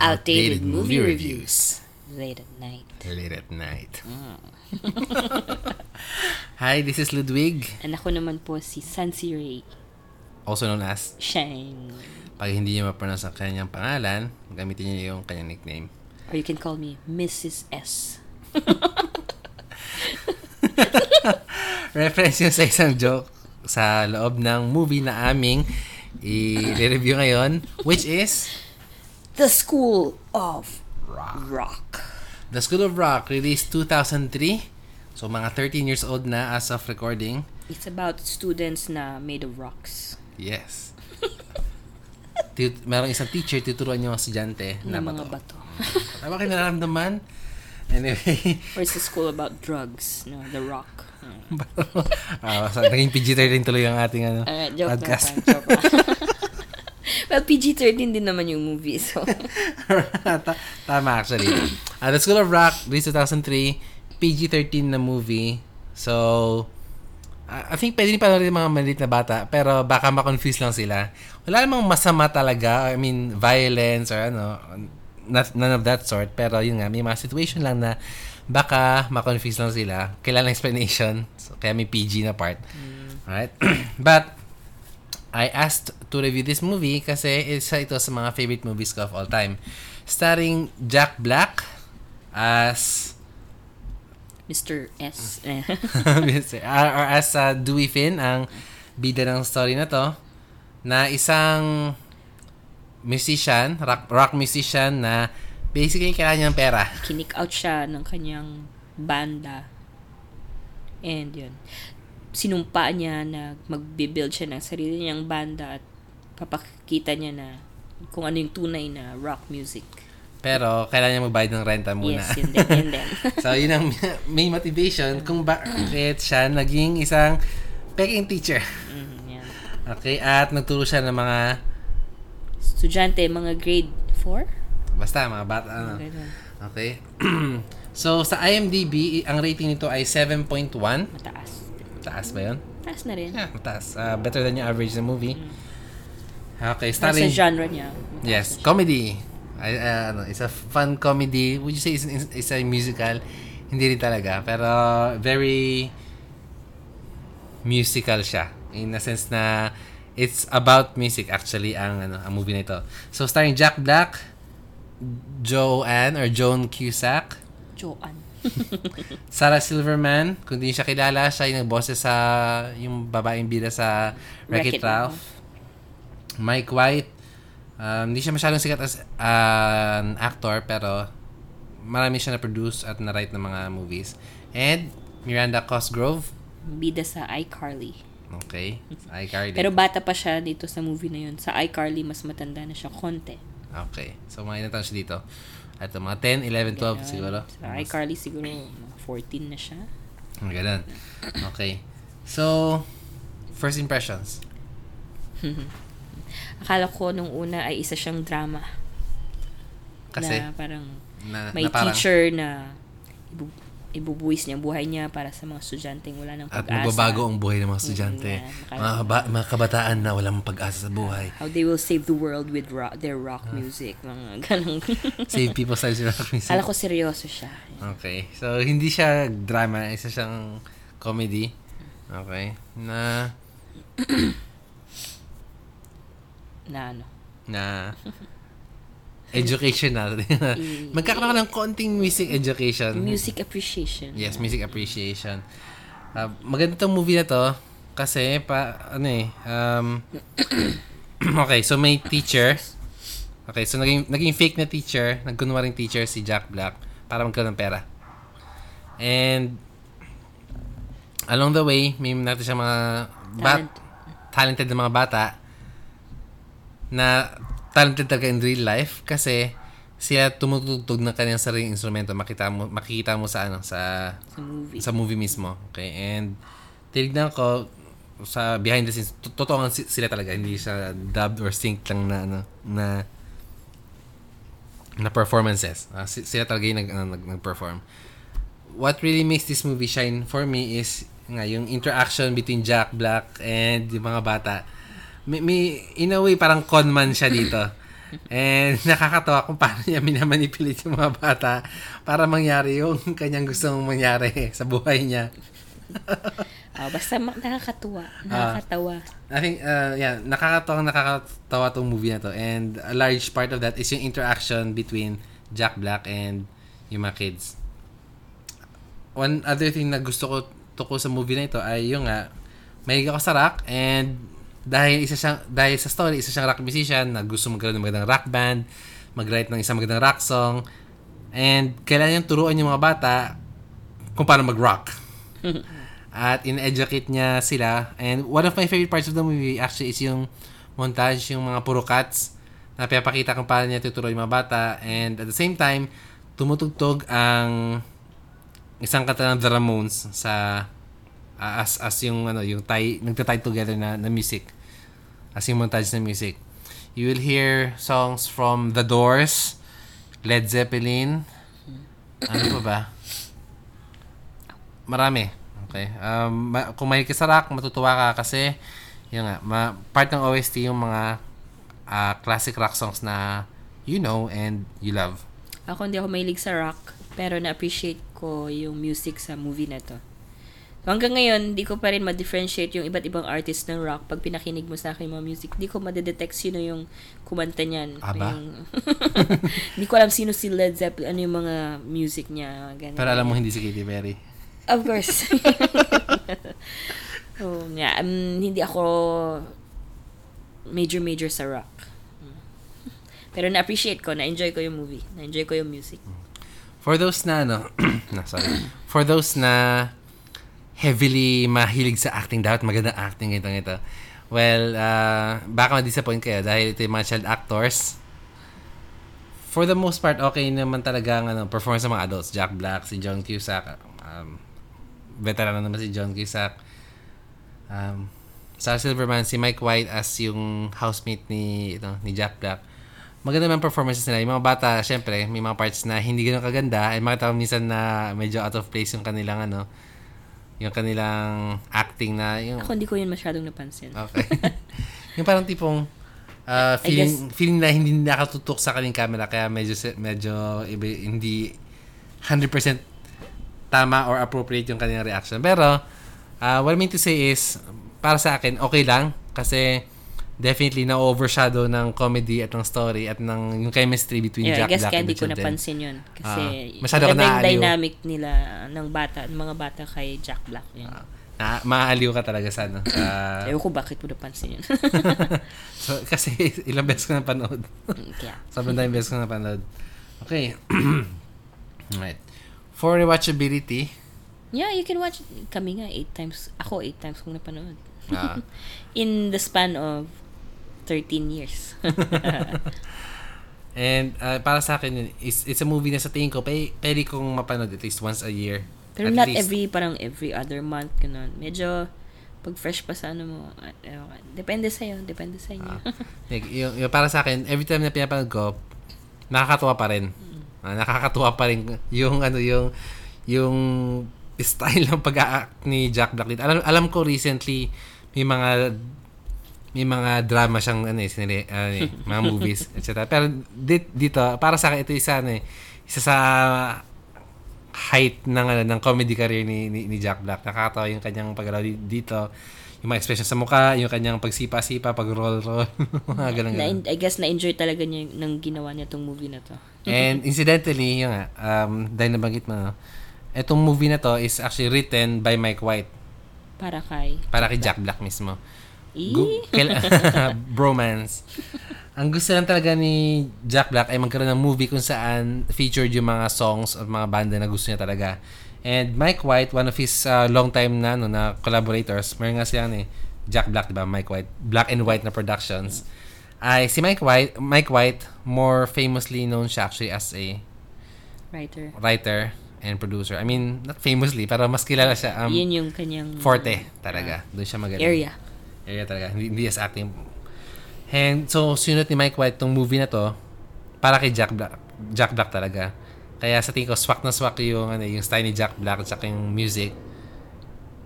Outdated movie reviews. Late at night. Late at night. Hi, this is Ludwig, And ako naman po si Sansi Ray. also known as, Shine. pag hindi niyo ma-pronounce ang kanyang pangalan, gamitin niyo yung kanyang nickname. Or you can call me Mrs. S. Reference yun sa isang joke sa loob ng movie na aming i-review ngayon, which is The School of Rock. Rock. The School of Rock, released 2003. So, mga 13 years old na as of recording. It's about students na made of rocks. Yes. Tut- Merong isang teacher, tuturuan yung mga estudyante Na na mga bato. bato. Tama kayo nararamdaman? Anyway, Or it's a school about drugs. No, The Rock. Uh, ah, so, naging PG-13 tuloy ang ating ano, uh, joke podcast. lang. Joke. well, PG-13 din naman yung movie. So, Ta- Tama actually. Uh, The School of Rock, released 2003, PG-13 na movie. So, uh, I think pwede rin panoorin ng mga maliit na bata, pero baka ma-confuse lang sila. Wala namang masama talaga, I mean, violence or ano, not, none of that sort. Pero yun nga, may mga situation lang na baka ma-confuse lang sila. Kailangan explanation. So, kaya may PG na part. Alright? But, I asked to review this movie kasi isa ito sa mga favorite movies ko of all time. Starring Jack Black as Mr. S. Eh. or as uh, Dewey Finn ang bida ng story na to na isang musician, rock, rock musician na basically kailangan niya ng pera. Kinik out siya ng kanyang banda. And yun. Sinumpa niya na magbibuild siya ng sarili niyang banda at papakita niya na kung ano yung tunay na rock music. Pero kailangan niya magbayad ng renta muna. Yes, yun din, yun din. so, yun ang main motivation kung bakit siya naging isang peking teacher. Mm, yan. Okay, at nagturo siya ng mga Estudyante, mga grade 4? Basta, mga bata, ano. Okay. so, sa IMDb, ang rating nito ay 7.1. Mataas. Taas ba yun? Taas na rin. Yeah, mataas. Uh, better than yung average na movie. Okay, Sa starring... genre niya. mataas Yes, comedy. Ay, uh, ano, it's a fun comedy. Would you say it's, it's a musical? Hindi rin talaga. Pero, very musical siya. In a sense na it's about music actually ang ano ang movie na ito. So starring Jack Black, Joanne or Joan Cusack, Joanne. Sarah Silverman, kung di siya kilala, siya yung nagboses sa yung babaeng bida sa Wreck-It Wreck-It Ralph. Mike White, um, hindi siya masyadong sikat as uh, an actor, pero marami siya na-produce at na-write ng mga movies. And Miranda Cosgrove, Bida sa iCarly. okay, iCarly. Pero bata pa siya dito sa movie na yun. Sa iCarly, mas matanda na siya konti. Okay, so mga ilan taon siya dito? At mga 10, 11, 12 Ganon. siguro. Sa iCarly siguro mga 14 na siya. Ganun. Okay. So, first impressions. Akala ko nung una ay isa siyang drama. Kasi, na parang na, may na parang, teacher na ibubuwis niya ang buhay niya para sa mga estudyanteng wala ng At pag-asa. magbabago ang buhay ng mga estudyante. Mm, yan. mga, ba- mga kabataan na walang pag-asa sa buhay. How they will save the world with rock, their rock music. Mga ganong. Save lives with rock music. Akala ko seryoso siya. Okay. So, hindi siya drama. Isa siyang comedy. Okay. Na, Na ano. na educational. Magkakaroon ka ng konting music education. Music appreciation. Yes, music appreciation. Uh, maganda tong movie na to kasi pa ano eh um, Okay, so may teacher. Okay, so naging naging fake na teacher, nagkunwaring teacher si Jack Black para magkaroon ng pera. And along the way, may natin siya mga bat, Talent. talented na mga bata na talented talaga in real life kasi sila tumutugtog ng kanyang sariling instrumento. Makita mo makikita mo sa ano sa Sa movie. sa movie mismo. Okay and tinignan ko sa behind the scenes. To- totoo nga si- sila talaga. Hindi siya dubbed or synced lang na ano na na performances. Si- sila talaga yung nag, ano, nag, nag-perform. What really makes this movie shine for me is nga yung interaction between Jack Black and yung mga bata may, may in a way parang con man siya dito And nakakatawa kung paano niya minamanipulate yung mga bata para mangyari yung kanyang gustong mangyari sa buhay niya. Ah, basta nakakatuwa. Nakakatawa. I think, uh, yeah, nakakatawa, nakakatawa tong movie na to. And a large part of that is yung interaction between Jack Black and yung mga kids. One other thing na gusto ko tukol sa movie na ito ay yung nga, mahilig ako sa rock and dahil isa siyang dahil sa story isa siyang rock musician na gusto magkaroon ng magandang rock band mag-write ng isang magandang rock song and kailangan niyang turuan yung mga bata kung paano mag-rock. At in-educate niya sila and one of my favorite parts of the movie actually is yung montage yung mga puro cuts na pinapakita kung paano niya tuturo yung mga bata and at the same time tumutugtog ang isang kanta ng The Ramones sa as as yung ano yung tie nagta-tie together na, na music. As yung montage na music. You will hear songs from The Doors Led Zeppelin. Ano pa ba? Marami. Okay. Um, ma- kung sa rock matutuwa ka kasi yun nga ma- part ng OST yung mga uh, classic rock songs na you know and you love. Ako hindi ako mahilig sa rock, pero na-appreciate ko yung music sa movie na to. Hanggang ngayon, hindi ko pa rin ma-differentiate yung iba't ibang artist ng rock. Pag pinakinig mo sa akin mga music, hindi ko ma-detect sino yung kumanta niyan. Aba? Yung- Hindi ko alam sino si Led Zeppelin, ano yung mga music niya. Ganun. pero alam mo hindi si Katy Perry Of course. oh, yeah. Um, hindi ako major-major sa rock. Mm. Pero na-appreciate ko, na-enjoy ko yung movie. Na-enjoy ko yung music. For those na, ano, na, sorry. For those na heavily mahilig sa acting, dapat magandang acting ito ito. Well, uh, baka ma-disappoint kayo dahil ito yung mga child actors. For the most part, okay naman talaga ang ano, performance ng mga adults. Jack Black, si John Cusack, um, veteran na naman si John Cusack. Um, Sarah Silverman, si Mike White as yung housemate ni, ito, ni Jack Black maganda naman performances nila. Yung mga bata, syempre, may mga parts na hindi ganoon kaganda. Ay makita ko minsan na medyo out of place yung kanilang ano, yung kanilang acting na yung Ako hindi ko yun masyadong napansin. Okay. yung parang tipong uh, feeling feeling na hindi nakatutok sa kanilang camera kaya medyo medyo iba, hindi 100% tama or appropriate yung kanilang reaction. Pero uh, what I mean to say is para sa akin okay lang kasi definitely na overshadow ng comedy at ng story at ng yung chemistry between Yeah, Jack I guess Black kaya and hindi ko napansin yun. Kasi Ah, masyado ka dynamic nila ng bata, ng mga bata kay Jack Black. Yun. Ah, na maaaliw ka talaga sa ano. sa- Ewan ko bakit mo napansin yun. so, kasi ilang beses ko na panood. Kaya. Sobrang daming beses ko na panood. Okay. Alright. For rewatchability, Yeah, you can watch. Kami nga, eight times. Ako, eight times kong napanood. ah, In the span of 13 years. and ah, para sa akin, is, it's a movie na sa tingin ko, pwede, pwede kong mapanood at least once a year. Pero At not least. every, parang every other month, ganun. Medyo, pag fresh pa sa ano mo, ah, ko. depende sa'yo, depende sa inyo. Ah. Like, yung, yung para sa akin, every time na pinapanood ko, nakakatuwa pa rin. Ah, nakakatuwa pa rin yung ano yung yung style ng pag-act ni Jack Black. Alam alam ko recently may mga may mga drama siyang ano eh, sinili, ano eh, mga movies, etc. Pero dit, dito, para sa akin ito isa ano eh, isa sa height ng ano, ng comedy career ni, ni, ni Jack Black. Nakakatawa yung kanyang paggalaw di- dito, yung mga expression sa mukha, yung kanyang pagsipa-sipa, pag-roll-roll, mga ganun. I guess na-enjoy talaga niya nang ginawa niya tong movie na to. And incidentally, yung nga, um, dahil nabanggit mo, no, etong movie na to is actually written by Mike White Para kay... para kay Jack Black mismo. Kail- bromance. Ang gusto lang talaga ni Jack Black ay magkaroon ng movie kung saan featured yung mga songs at mga banda na gusto niya talaga. And Mike White, one of his uh, long time na no, na collaborators, meron nga siya eh, Jack Black, di ba? Mike White. Black and White na productions. Ay si Mike White, Mike White, more famously known siya actually as a writer. writer and producer. I mean, not famously, pero mas kilala siya. Um, Yun yung kanyang... forte talaga. Doon siya magaling. Area. Area talaga. Hindi, hindi as acting. And so, sinunod ni Mike White tong movie na to para kay Jack Black. Jack Black talaga. Kaya sa tingin ko, swak na swak yung, ano, yung style ni Jack Black at yung music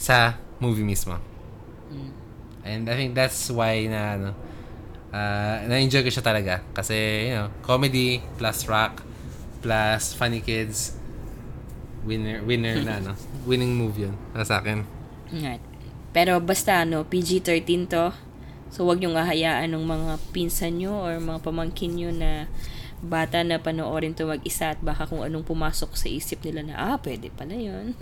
sa movie mismo. Mm. And I think that's why na, ano, Uh, na-enjoy ko siya talaga. Kasi, you know, comedy plus rock plus funny kids. Winner, winner na, no? Winning move yun. Para sa akin. Right. Pero basta, ano, PG-13 to. So, wag niyong ahayaan ng mga pinsan nyo or mga pamangkin nyo na bata na panoorin to mag-isa at baka kung anong pumasok sa isip nila na, ah, pwede pala yun.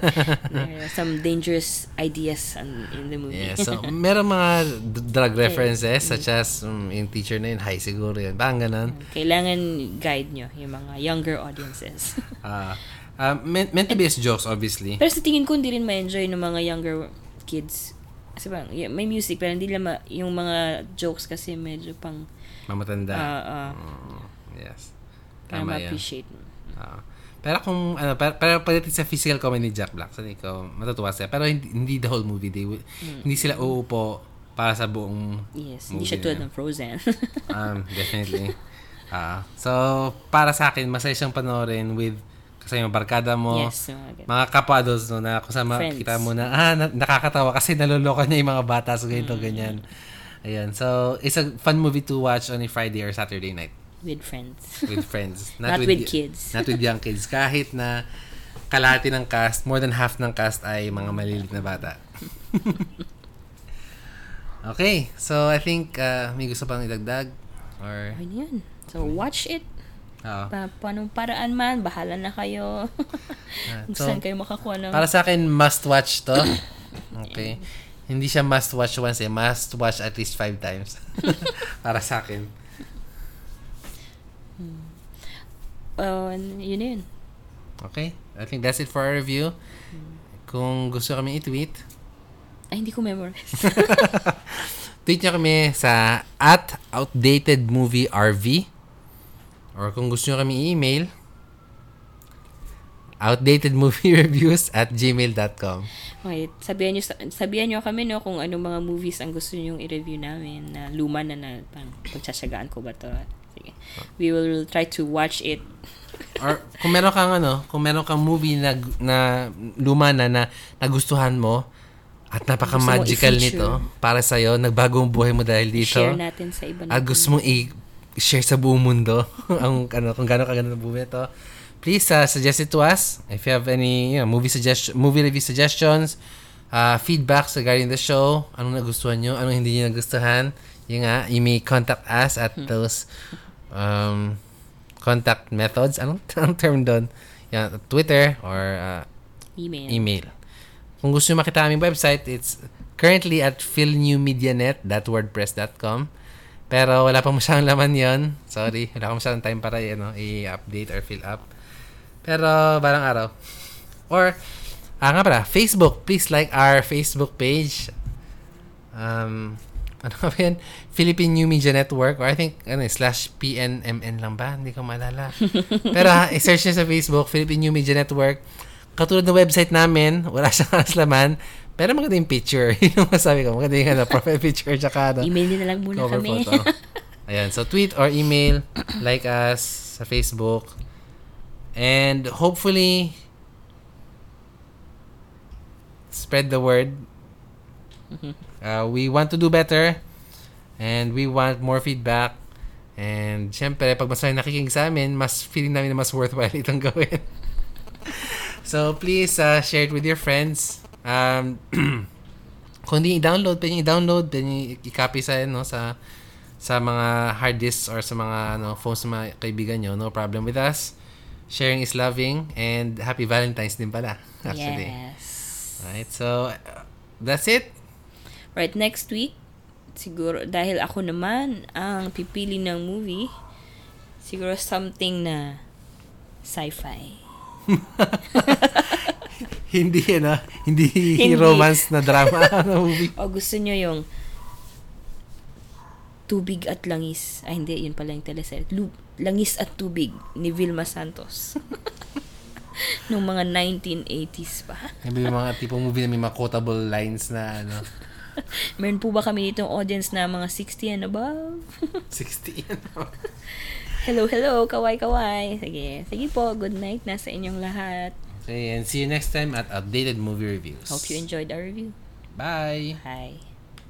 There are some dangerous ideas on, in the movie. Yeah, so, meron mga d- drug references such as um, yung teacher na yun, high siguro yun. Parang ganun. Kailangan guide nyo yung mga younger audiences. Ah, uh, meant, meant to be as jokes, obviously. Pero sa tingin ko, hindi rin ma-enjoy ng mga younger kids. Kasi parang, yeah, may music, pero hindi lang ma- yung mga jokes kasi medyo pang, Mamatanda. ah, ah, Mm, yes. Tama yan. ma-appreciate. Ah. pero kung ano pero, pero pagdating sa physical comedy ni Jack Black, sa ko matutuwa siya. Pero hindi, hindi the whole movie. They, will- Hindi sila uupo para sa buong Yes, hindi siya tulad ng Frozen. Um, definitely. Ah, so, para sa akin, masaya siyang panoorin with kasama yung barkada mo, yes, mga mga kapwa-adults no, na kasama Friends. kita mo na, ah, na- nakakatawa kasi naluloko niya yung mga bata so ganito, ganyan. Ayan. So, it's a fun movie to watch on a Friday or Saturday night with friends. with friends. Not with kids. Not with young kids. Kahit na kalahati ng cast, more than half ng cast ay mga maliliit na bata. okay. So, I think uh, may gusto pang idagdag? Or, Ayun yun. So, watch it. Oo. Pa paanong paraan man, bahala na kayo. Kung so, saan kayo makakuha ng... Para sa akin, must watch to. Okay. Hindi siya must watch once eh. Must watch at least five times. Para sa akin. Uh, yun yun. Okay. I think that's it for our review. Kung gusto kami i-tweet, Ay, hindi ko memorize. tweet nyo kami sa at outdated movie RV. Or kung gusto nyo kami i-email, outdatedmoviereviews at gmail.com. Okay, sabihan nyo, sabihan nyo kami no kung anong mga movies ang gusto nyo i-review namin na luma na na pang pagtsatsagaan ko ba to. Sige. We will try to watch it. Or kung meron kang ano, kung meron kang movie na na luma na na nagustuhan mo at napaka-magical nito para sa iyo, nagbagong buhay mo dahil dito. Share natin sa iba At gusto mong i-share sa buong mundo ang ano kung gaano kaganda ng movie ito. Please uh, suggest it to us if you have any you know, movie suggestion, movie review suggestions, uh, feedbacks regarding the show, anong nagustuhan nyo, anong hindi nyo nagustuhan. Yun nga, you may contact us at those um, contact methods. Anong, anong term doon? Yan, Twitter or uh, email. email. Kung gusto nyo makita aming website, it's currently at philnewmedianet.wordpress.com. Pero wala pa masyadong laman yon Sorry, wala pa masyadong time para you know, i-update or fill up. Pero balang araw. Or, ah nga pala, Facebook. Please like our Facebook page. Um, ano ba yan? Philippine New Media Network or I think ano, eh, slash PNMN lang ba? Hindi ko maalala. Pero ha, i-search nyo sa Facebook, Philippine New Media Network. Katulad ng website namin, wala siyang halos laman. Pero maganda yung picture. Yun yung masabi ko. Maganda yung ano, profile picture tsaka ano, Email na lang muna cover kami. photo. Ayan. So, tweet or email, like us sa Facebook. And hopefully, spread the word. Uh, we want to do better. And we want more feedback. And syempre, pag mas nakikinig sa amin, mas feeling namin na mas worthwhile itong gawin. So, please uh, share it with your friends. Um, kung hindi i-download, pwede i-download, pwede i-copy sa, ano, sa sa mga hard disks or sa mga ano, phones ng mga kaibigan nyo. No problem with us. Sharing is loving. And happy Valentine's din pala, actually. Yes. Right, so, uh, that's it. Right, next week, siguro, dahil ako naman ang pipili ng movie, siguro something na sci-fi. hindi, ano, hindi, Hindi. romance na drama na movie. O gusto nyo yung Tubig at Langis. Ay, hindi. Yun pala yung teleserye. Lu- Langis at Tubig ni Vilma Santos. Nung mga 1980s pa. Sabi yung mga tipong movie na may mga quotable lines na, ano, Meron po ba kami ditong audience na mga 60 and above? 60 yan. Hello, hello. Kaway, kaway. Sige. Sige po. Good night na sa inyong lahat. okay, and see you next time at Updated Movie Reviews. Hope you enjoyed our review. Bye! Bye.